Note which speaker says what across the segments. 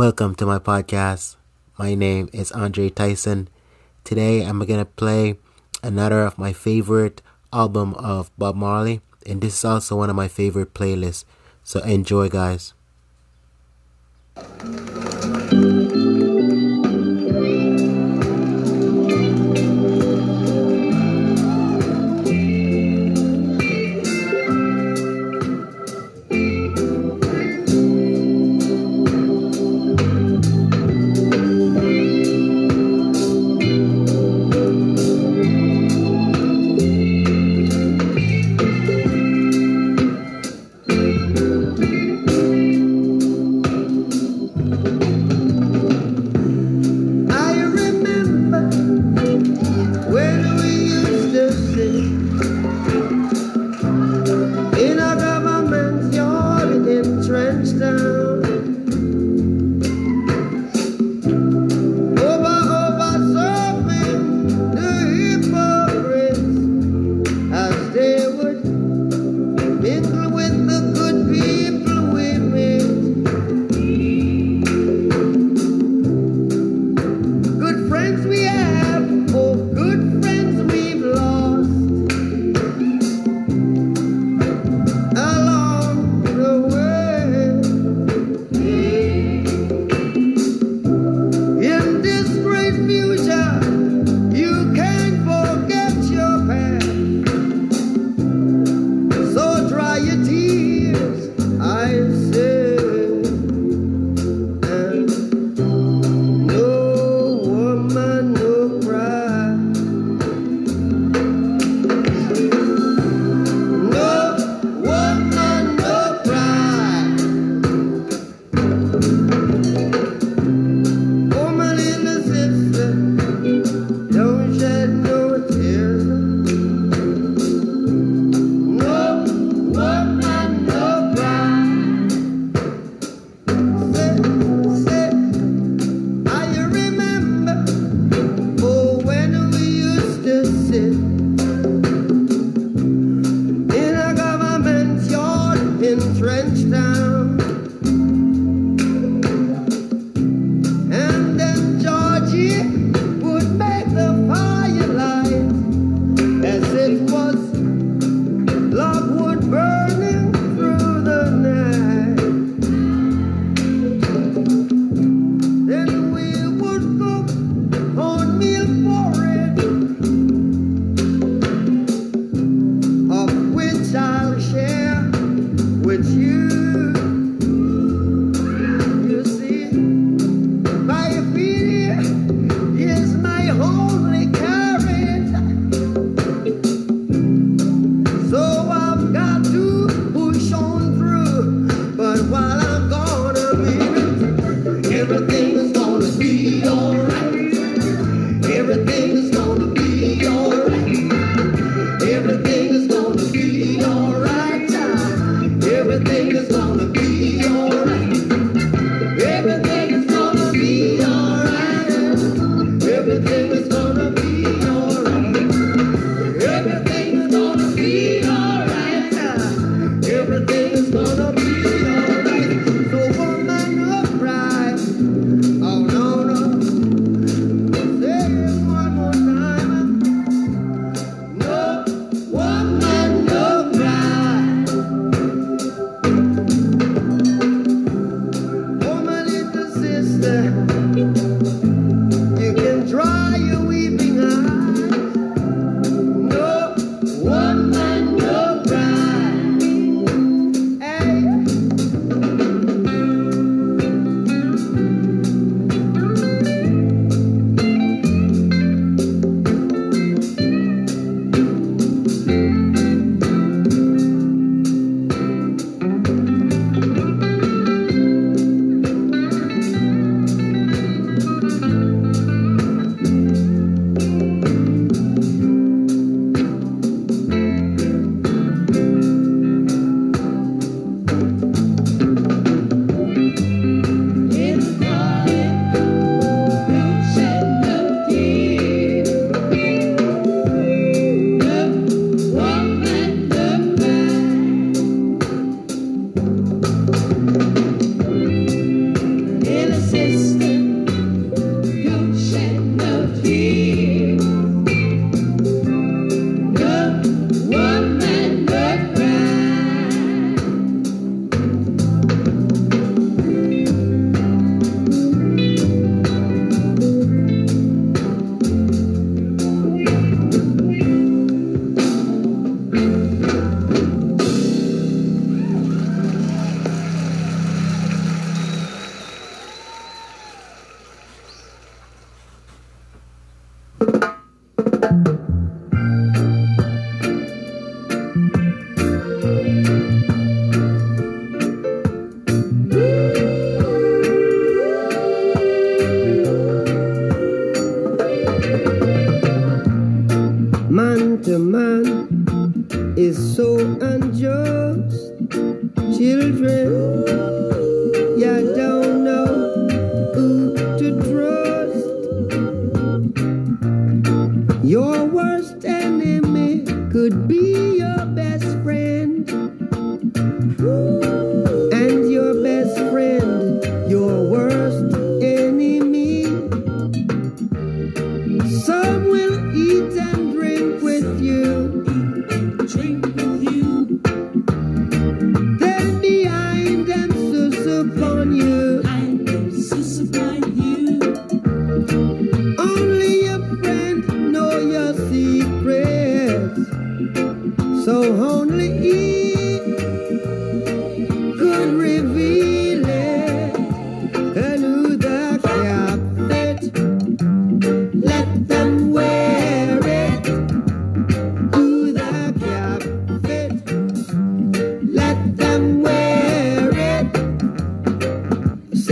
Speaker 1: Welcome to my podcast. My name is Andre Tyson. Today I'm going to play another of my favorite album of Bob Marley and this is also one of my favorite playlists. So enjoy guys.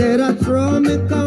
Speaker 1: Children,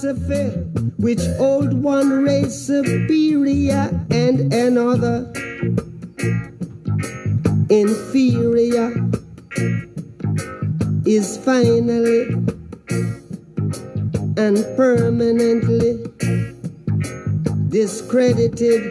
Speaker 1: philosophy, which old one raised superior and another inferior, is finally and permanently discredited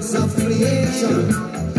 Speaker 1: of creation.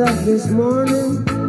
Speaker 1: Up this morning.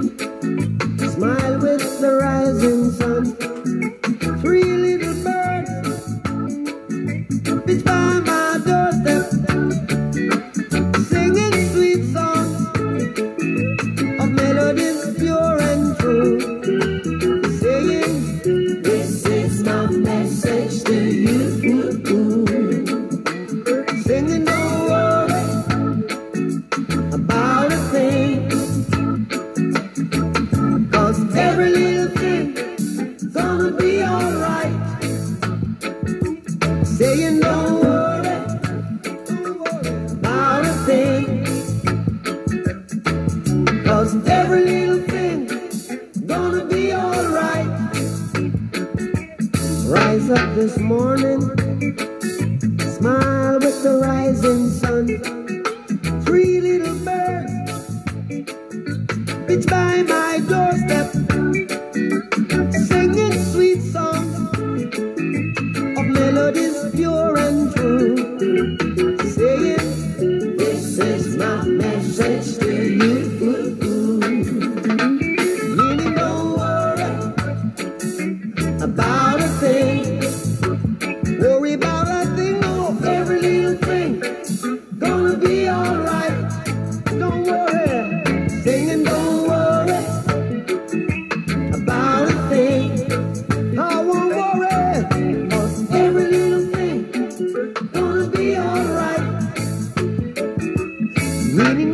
Speaker 1: Meaning,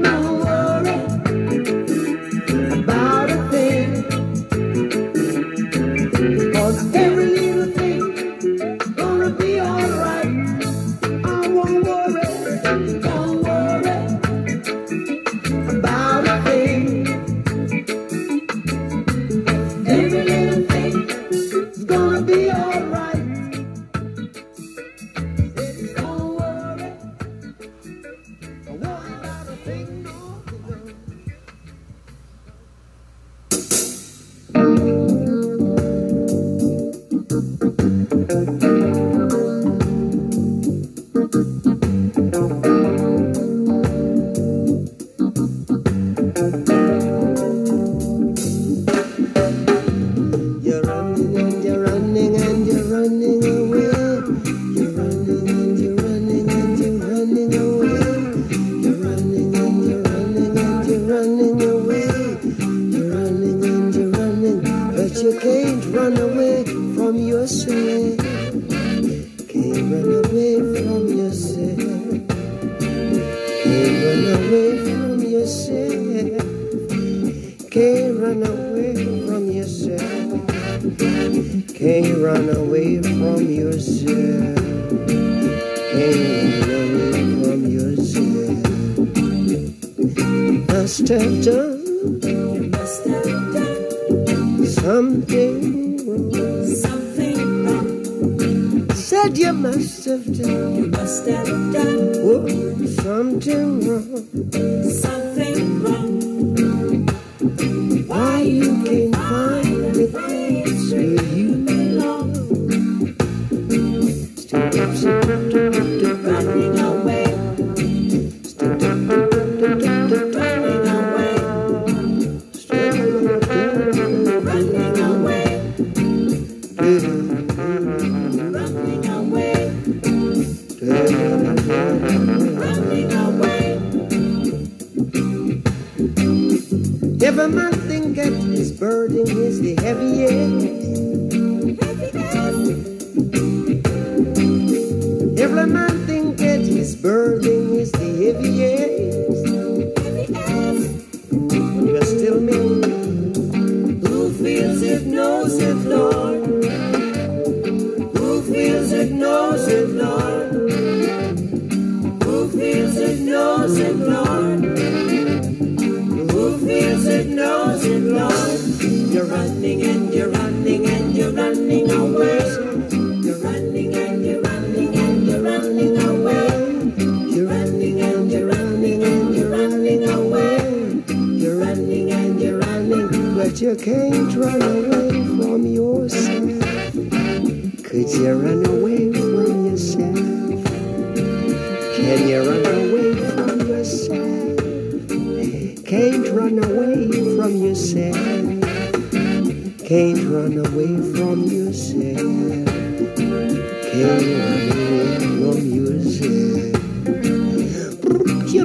Speaker 1: something wrong.
Speaker 2: something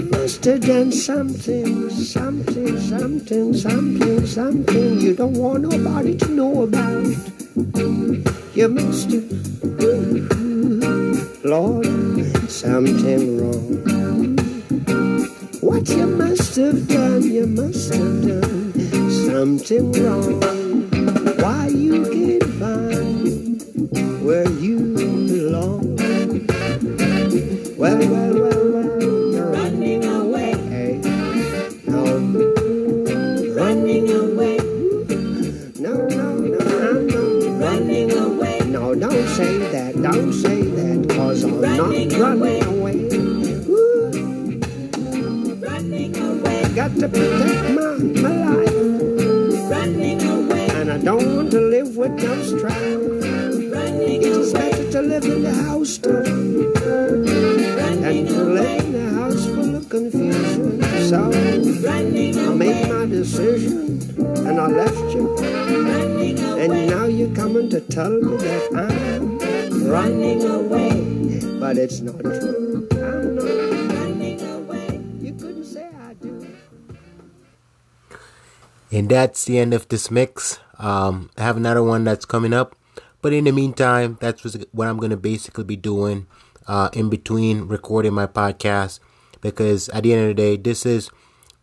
Speaker 1: must have done something,
Speaker 2: something,
Speaker 1: something, something, something you don't want nobody to know about. You must have, Lord, something wrong. What you must have done, you must have done something wrong. I made my decision, and I left you. And now you're coming to tell me that I'm
Speaker 2: running away,
Speaker 1: but it's not true. I'm not.
Speaker 2: running away.
Speaker 1: You couldn't say I do.
Speaker 3: And that's the end of this mix. Um, I have another one that's coming up. But in the meantime, that's what I'm going to basically be doing uh, in between recording my podcast. Because at the end of the day, this is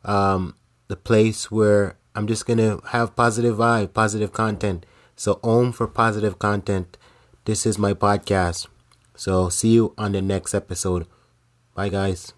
Speaker 3: um, the place where I'm just going to have positive vibe, positive content. So, Om for positive content. This is my podcast. So, see you on the next episode. Bye, guys.